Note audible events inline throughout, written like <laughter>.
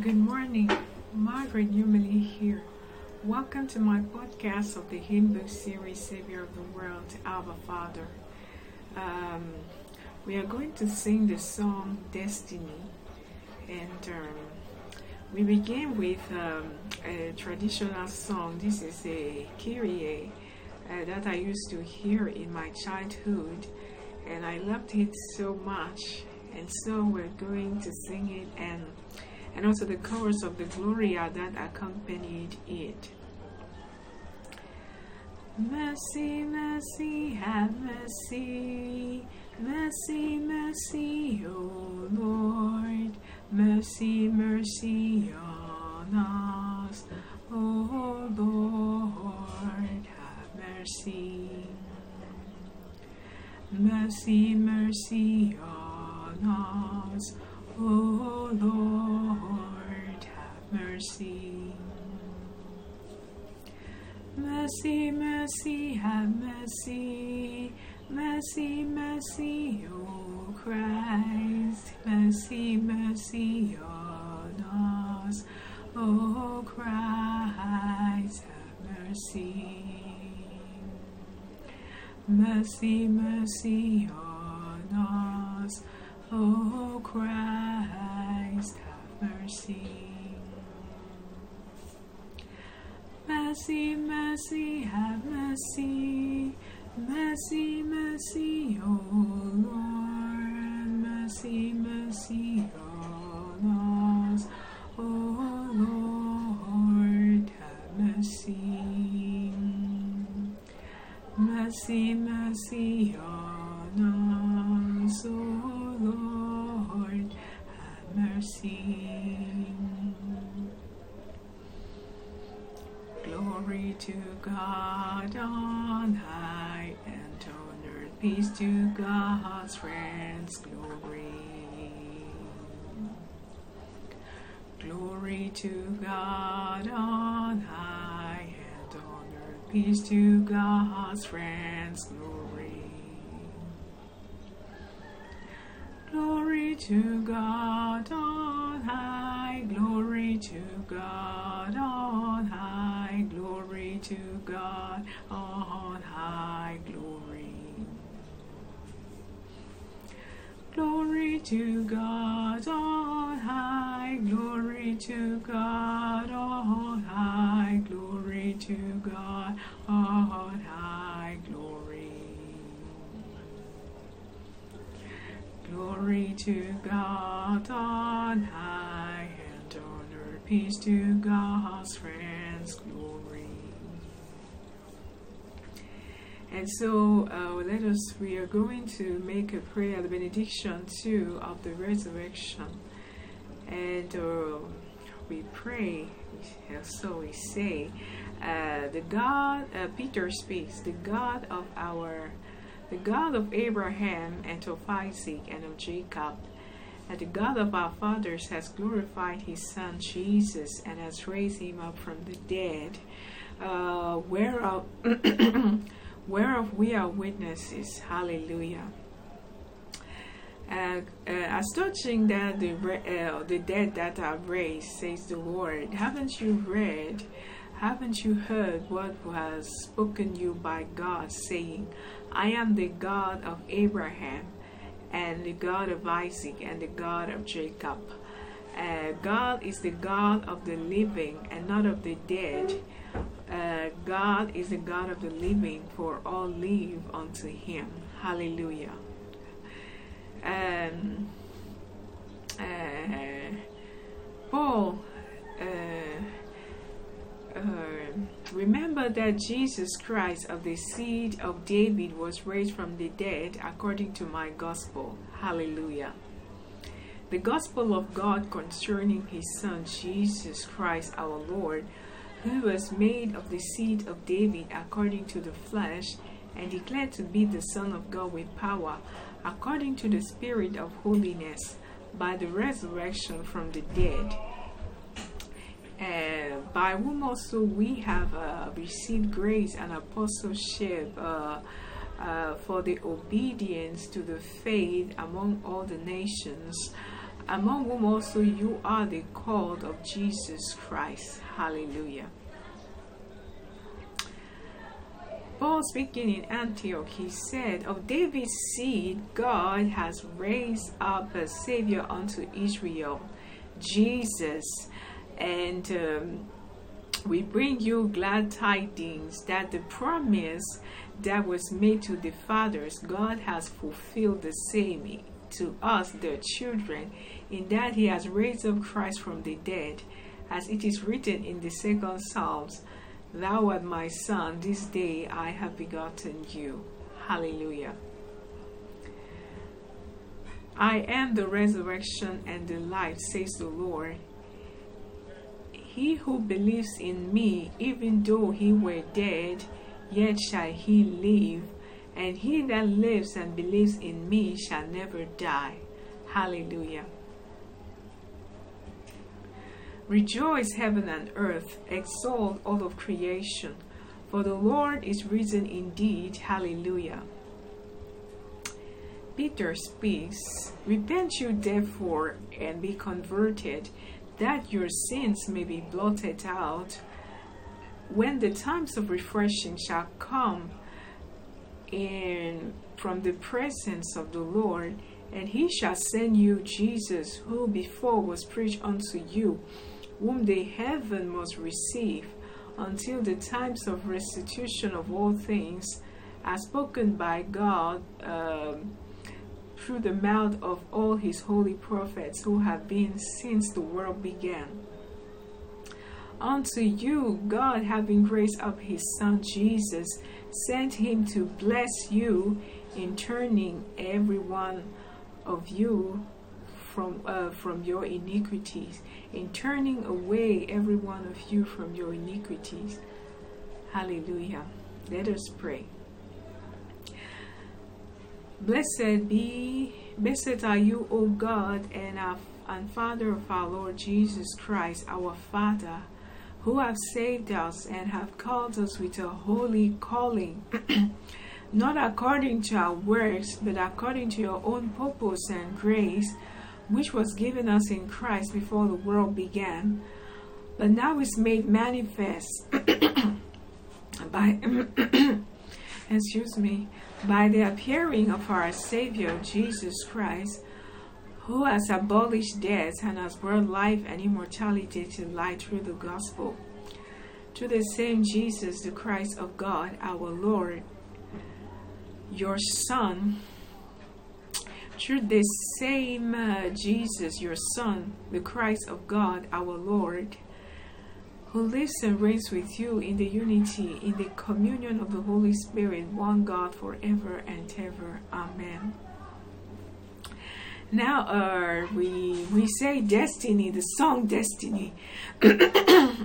Good morning, Margaret Umeli here. Welcome to my podcast of the hymn book series Savior of the World, Abba Father. Um, we are going to sing the song Destiny, and um, we begin with um, a traditional song. This is a Kyrie uh, that I used to hear in my childhood, and I loved it so much. And so we're going to sing it and and also the chorus of the Gloria that accompanied it. Mercy, mercy, have mercy. Mercy, mercy, O Lord. Mercy, mercy on us, O Lord. Have mercy. Mercy, mercy on us, Mercy, mercy, have mercy. Mercy, mercy, O Christ. Mercy, mercy on us. O Christ, have mercy. Mercy, mercy on us. O Christ, have mercy. Mercy, mercy, have mercy. Mercy, mercy, O Lord. Mercy, mercy on us. O Lord, have mercy. Mercy, mercy on to God on high and on earth. Peace to God's friends. Glory. Glory to God on high and on earth. Peace to God's friends. Glory. Glory to God on high. Glory to God on to God on high. Glory. Glory to God on high. Glory to God on high. Glory to God on high. Glory. Glory to God on high and on earth. Peace to God's friends. And so uh, let us, we are going to make a prayer, the benediction too of the resurrection. And uh, we pray, so we say, uh, the God, uh, Peter speaks, the God of our the God of Abraham and of Isaac and of Jacob, and the God of our fathers has glorified his Son Jesus and has raised him up from the dead, uh, whereof, <clears throat> whereof we are witnesses. Hallelujah. Uh, uh, as touching that the uh, the dead that are raised, says the Lord. Haven't you read? Haven't you heard what was spoken you by God, saying, I am the God of Abraham, and the God of Isaac, and the God of Jacob? Uh, God is the God of the living and not of the dead. Uh, God is the God of the living, for all live unto him. Hallelujah. Um, uh, Paul. Uh, uh, remember that Jesus Christ of the seed of David was raised from the dead according to my gospel. Hallelujah. The gospel of God concerning his Son, Jesus Christ our Lord, who was made of the seed of David according to the flesh, and declared to be the Son of God with power, according to the Spirit of holiness, by the resurrection from the dead. Uh, by whom also we have uh, received grace and apostleship uh, uh, for the obedience to the faith among all the nations, among whom also you are the called of Jesus Christ. Hallelujah. Paul speaking in Antioch, he said, Of David's seed, God has raised up a Savior unto Israel, Jesus. And um, we bring you glad tidings that the promise that was made to the fathers, God has fulfilled the same to us, their children, in that He has raised up Christ from the dead, as it is written in the second Psalms. Thou art my son, this day I have begotten you. Hallelujah. I am the resurrection and the life, says the Lord. He who believes in me, even though he were dead, yet shall he live. And he that lives and believes in me shall never die. Hallelujah. Rejoice, heaven and earth, exalt all of creation, for the Lord is risen indeed. Hallelujah. Peter speaks, Repent you therefore and be converted, that your sins may be blotted out, when the times of refreshing shall come in from the presence of the Lord, and he shall send you Jesus, who before was preached unto you whom the heaven must receive until the times of restitution of all things are spoken by God um, through the mouth of all his holy prophets who have been since the world began. Unto you, God, having raised up his Son Jesus, sent him to bless you in turning every one of you from uh, from your iniquities, in turning away every one of you from your iniquities. Hallelujah. Let us pray. Blessed be, blessed are you, O God, and our and Father of our Lord Jesus Christ, our Father, who have saved us and have called us with a holy calling, <clears throat> not according to our works, but according to your own purpose and grace which was given us in Christ before the world began, but now is made manifest <clears throat> by <clears throat> excuse me by the appearing of our Savior Jesus Christ, who has abolished death and has brought life and immortality to light through the gospel. To the same Jesus, the Christ of God, our Lord, your Son through this same uh, Jesus, your Son, the Christ of God, our Lord, who lives and reigns with you in the unity, in the communion of the Holy Spirit, one God forever and ever. Amen. Now, uh, we we say destiny, the song destiny. <coughs>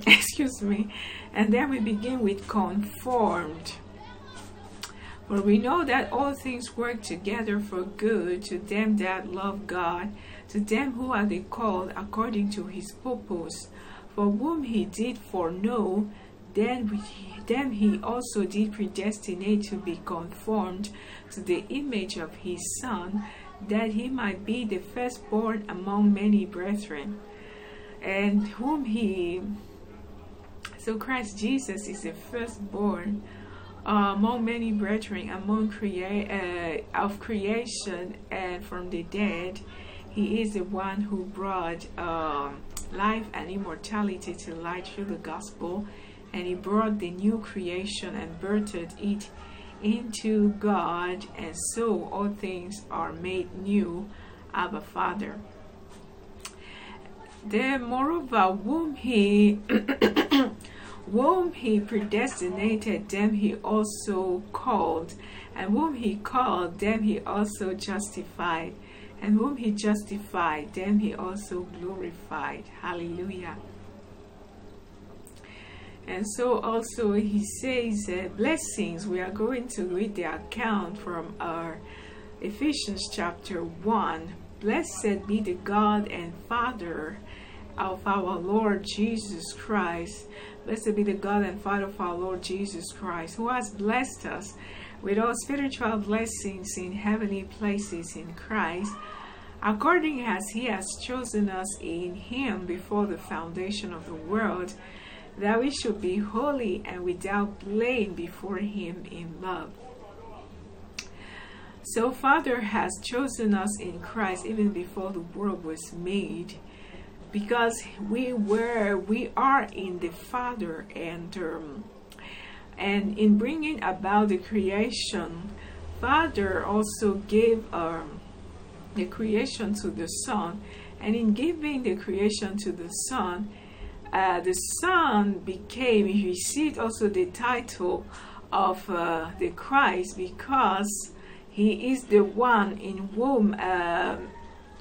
Excuse me, and then we begin with conformed. For we know that all things work together for good to them that love God, to them who are the called according to his purpose. For whom he did foreknow, then, them he also did predestinate to be conformed to the image of his Son, that he might be the firstborn among many brethren. And whom he, so Christ Jesus is the firstborn uh, among many brethren, among crea- uh, of creation and from the dead, he is the one who brought uh, life and immortality to light through the gospel, and he brought the new creation and birthed it into God, and so all things are made new. Abba Father. Then, moreover, whom he <coughs> whom he predestinated, them he also called, and whom he called, them he also justified, and whom he justified, them he also glorified. Hallelujah. And so also he says uh, blessings. We are going to read the account from our Ephesians chapter 1. Blessed be the God and Father of our Lord Jesus Christ Blessed be the God and Father of our Lord Jesus Christ, who has blessed us with all spiritual blessings in heavenly places in Christ, according as he has chosen us in him before the foundation of the world, that we should be holy and without blame before him in love. So, Father has chosen us in Christ even before the world was made because we were we are in the father and um, and in bringing about the creation father also gave um, the creation to the son and in giving the creation to the son uh, the son became he received also the title of uh, the christ because he is the one in whom uh,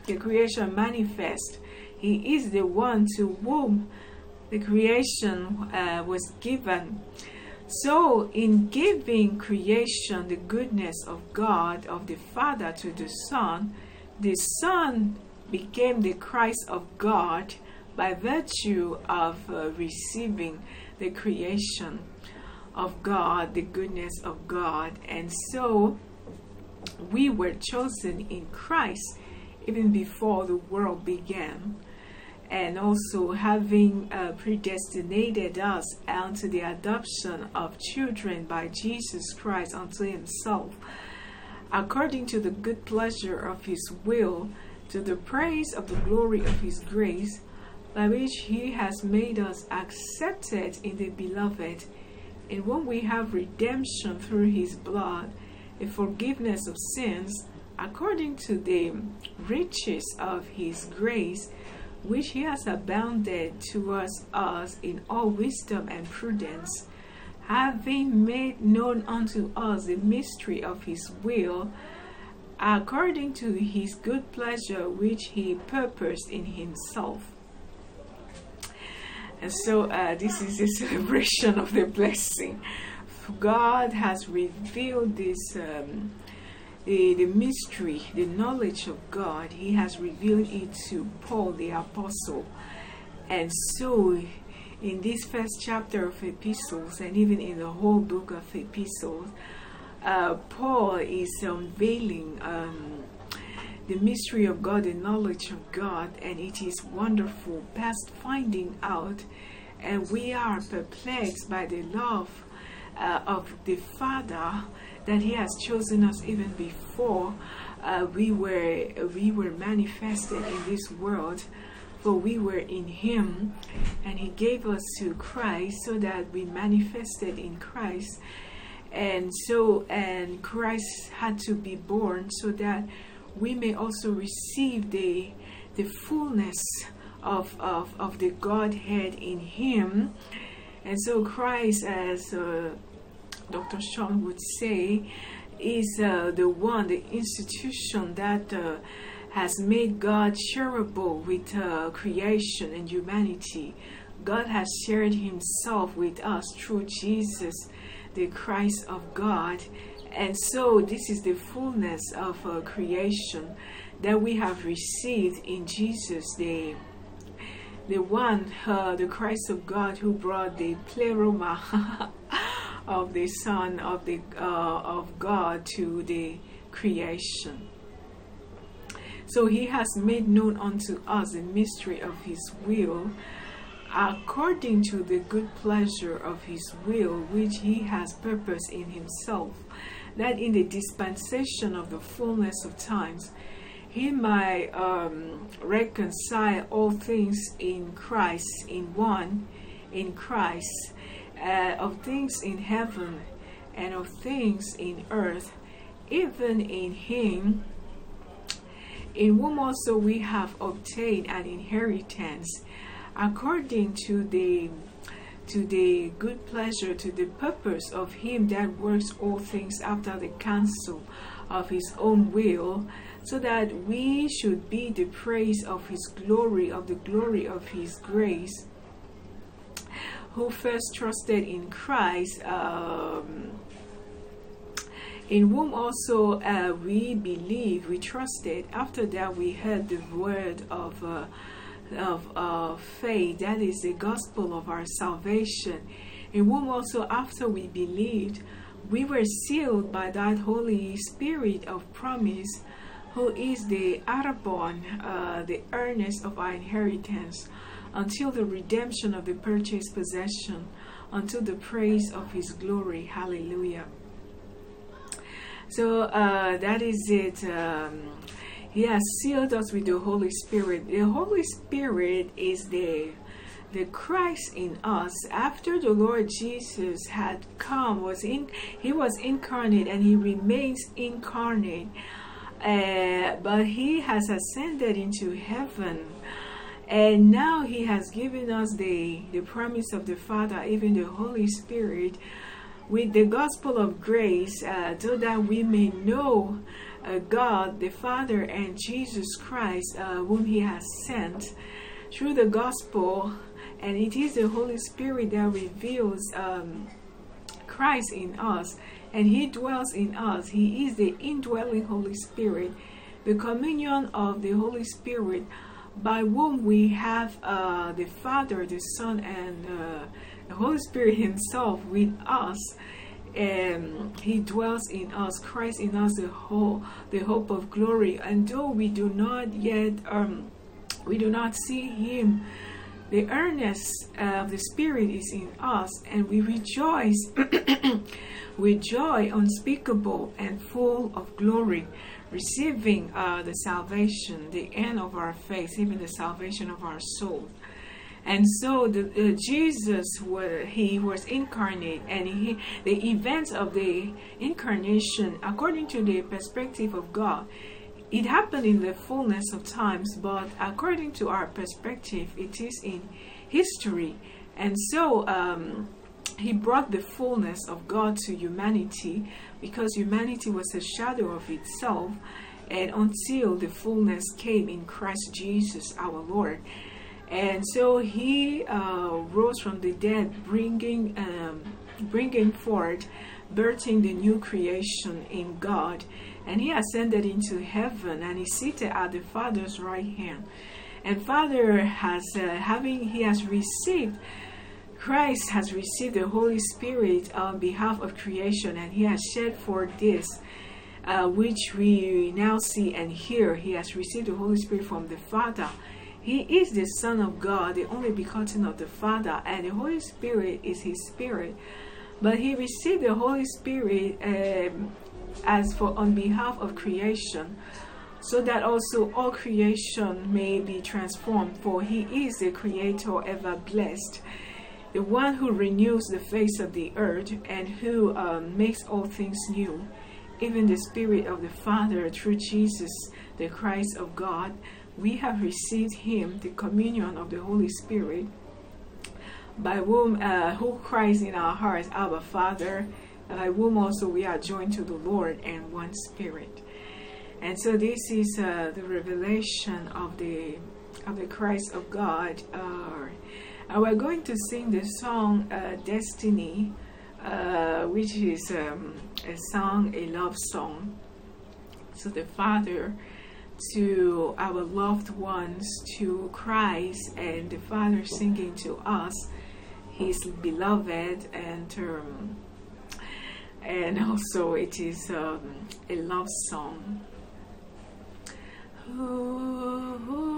the creation manifests he is the one to whom the creation uh, was given. So, in giving creation the goodness of God, of the Father to the Son, the Son became the Christ of God by virtue of uh, receiving the creation of God, the goodness of God. And so, we were chosen in Christ even before the world began and also having uh, predestinated us unto the adoption of children by Jesus Christ unto himself, according to the good pleasure of his will, to the praise of the glory of his grace, by which he has made us accepted in the beloved, in whom we have redemption through his blood, a forgiveness of sins, according to the riches of his grace which he has abounded towards us in all wisdom and prudence, having made known unto us the mystery of his will, according to his good pleasure which he purposed in himself. And so, uh, this is a <laughs> celebration of the blessing. God has revealed this. Um, the, the mystery, the knowledge of God, he has revealed it to Paul the apostle. And so, in this first chapter of epistles, and even in the whole book of epistles, uh, Paul is unveiling um, the mystery of God, the knowledge of God, and it is wonderful past finding out. And we are perplexed by the love uh, of the Father that He has chosen us even before uh, we were we were manifested in this world. For we were in Him, and He gave us to Christ so that we manifested in Christ. And so, and Christ had to be born so that we may also receive the the fullness of, of, of the Godhead in Him. And so Christ, as uh, Dr. Sean would say, is uh, the one, the institution that uh, has made God shareable with uh, creation and humanity. God has shared Himself with us through Jesus, the Christ of God. And so, this is the fullness of creation that we have received in Jesus, the the one, uh, the Christ of God, who brought the pleroma <laughs> of the Son of the uh, of God to the creation. So he has made known unto us the mystery of his will, according to the good pleasure of his will, which he has purposed in himself, that in the dispensation of the fullness of times he might um, reconcile all things in Christ, in one, in Christ, uh, of things in heaven and of things in earth, even in Him, in whom also we have obtained an inheritance, according to the to the good pleasure, to the purpose of Him that works all things after the counsel of His own will, so that we should be the praise of His glory, of the glory of His grace who first trusted in Christ, um, in whom also uh, we believe, we trusted. After that, we heard the word of, uh, of, of faith, that is the gospel of our salvation, in whom also, after we believed, we were sealed by that Holy Spirit of promise, who is the Arabon, uh, the earnest of our inheritance, until the redemption of the purchased possession, until the praise of his glory. Hallelujah. So uh, that is it. Um, he has sealed us with the Holy Spirit. The Holy Spirit is the the Christ in us. After the Lord Jesus had come was in he was incarnate and he remains incarnate. Uh, but he has ascended into heaven. And now he has given us the the promise of the father even the holy spirit with the gospel of grace uh, so that we may know uh, god the father and jesus christ uh, whom he has sent through the gospel and it is the holy spirit that reveals um, christ in us and He dwells in us. He is the indwelling Holy Spirit, the communion of the Holy Spirit, by whom we have uh, the Father, the Son, and uh, the Holy Spirit Himself with us. And He dwells in us, Christ in us, the whole, the hope of glory. And though we do not yet, um, we do not see Him the earnest of the Spirit is in us, and we rejoice <coughs> with joy unspeakable and full of glory, receiving uh, the salvation, the end of our faith, even the salvation of our soul. And so the, uh, Jesus, he was incarnate, and he, the events of the incarnation, according to the perspective of God, it happened in the fullness of times, but according to our perspective, it is in history. And so um, he brought the fullness of God to humanity because humanity was a shadow of itself, and until the fullness came in Christ Jesus our Lord. And so he uh, rose from the dead, bringing, um, bringing forth, birthing the new creation in God. And he ascended into heaven and he seated at the father's right hand. And father has uh, having he has received christ has received the holy spirit on behalf of creation and he has shed forth this uh, which we now see and hear. He has received the holy spirit from the father he is the son of god the only begotten of the father and the holy spirit is his spirit but he received the holy spirit um, as for on behalf of creation, so that also all creation may be transformed. For he is the creator ever blessed, the one who renews the face of the earth and who um, makes all things new. Even the Spirit of the Father through Jesus, the Christ of God, we have received him, the communion of the Holy Spirit, by whom uh, who cries in our hearts, Our Father by whom also we are joined to the Lord and one spirit. And so this is uh, the revelation of the of the Christ of God. Uh, we're going to sing the song uh, Destiny, uh, which is um, a song, a love song. So the Father to our loved ones, to Christ, and the Father singing to us, His beloved, and um, and also it is um, a love song. Oh, oh,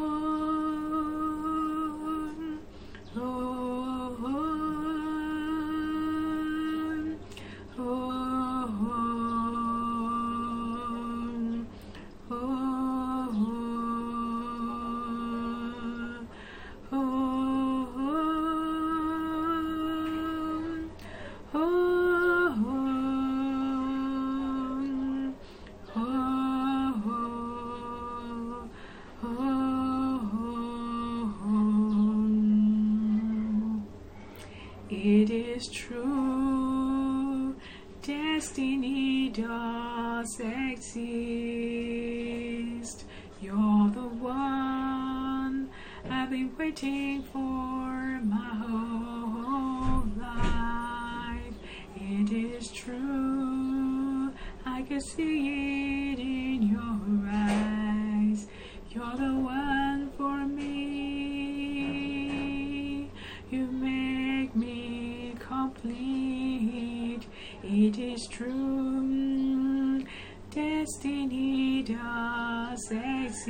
does exist. You're the one I've been waiting for my whole life. It is true, I can see it in your eyes. You're the exist.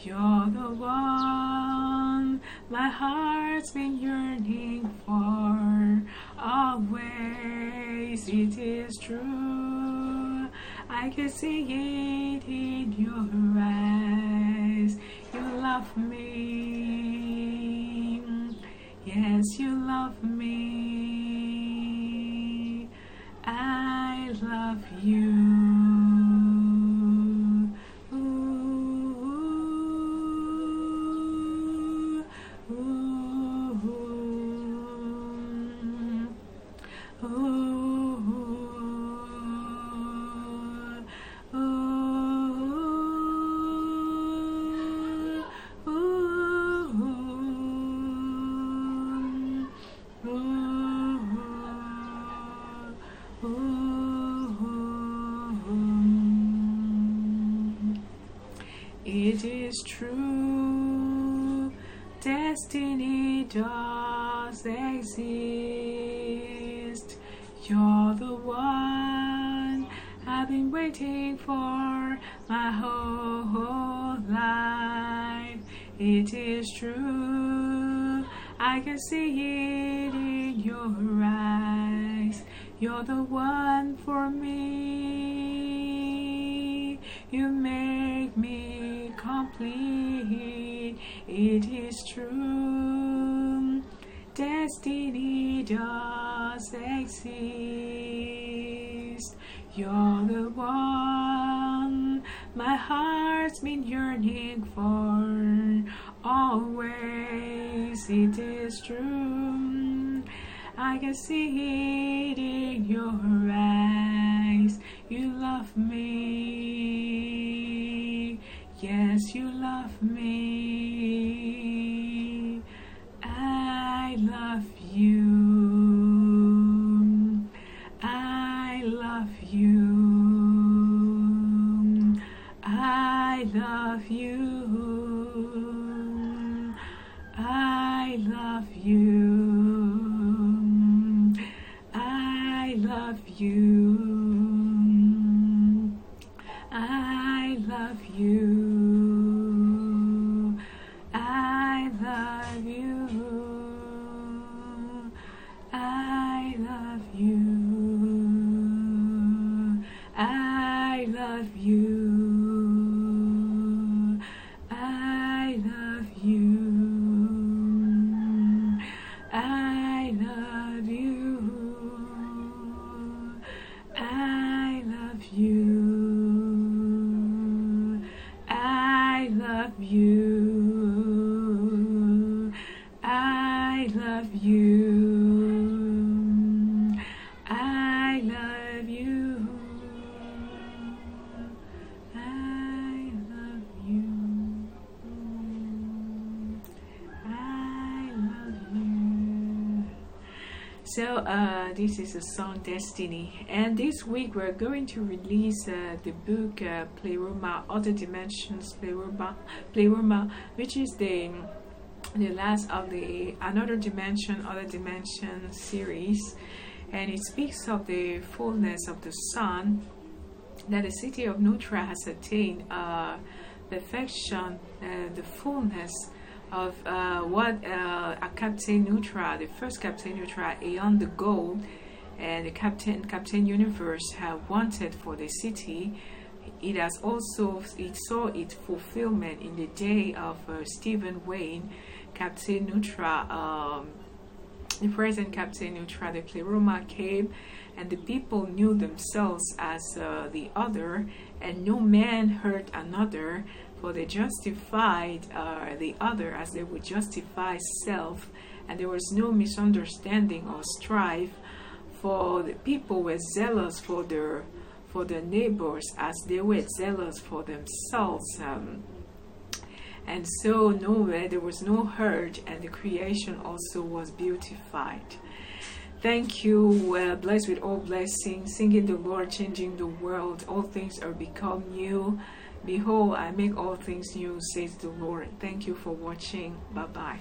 You're the one my heart's been yearning for. Always, it is true. I can see it in your eyes. You love me. Yes, you love me. I love you. It is true, destiny does exist. You're the one I've been waiting for my whole, life. It is true, I can see it in your eyes. You're the one for me. You make me complete. It is true. Destiny does exist. You're the one my heart's been yearning for. Always, it is true. I can see it in your eyes. You love me. Yes, you love me. So, uh, this is a song Destiny, and this week we're going to release uh, the book uh, Other Dimensions Pleroma, which is the the last of the Another Dimension, Other Dimension series, and it speaks of the fullness of the Sun that the city of Nutra has attained uh, perfection, uh, the fullness of uh, what uh, a Captain Nutra, the first Captain Nutra, Aeon the Gold, and the Captain Captain Universe have wanted for the city. It has also it saw its fulfillment in the day of uh, Stephen Wayne, Captain Nutra. Um, the present Captain Nutra, the Pleroma came, and the people knew themselves as uh, the other, and no man hurt another, for they justified uh, the other as they would justify self, and there was no misunderstanding or strife, for the people were zealous for their for their neighbors as they were zealous for themselves. Um, and so nowhere there was no hurt, and the creation also was beautified. Thank you, blessed with all blessings, singing the Lord, changing the world. All things are become new. Behold, I make all things new, says the Lord. Thank you for watching. Bye bye.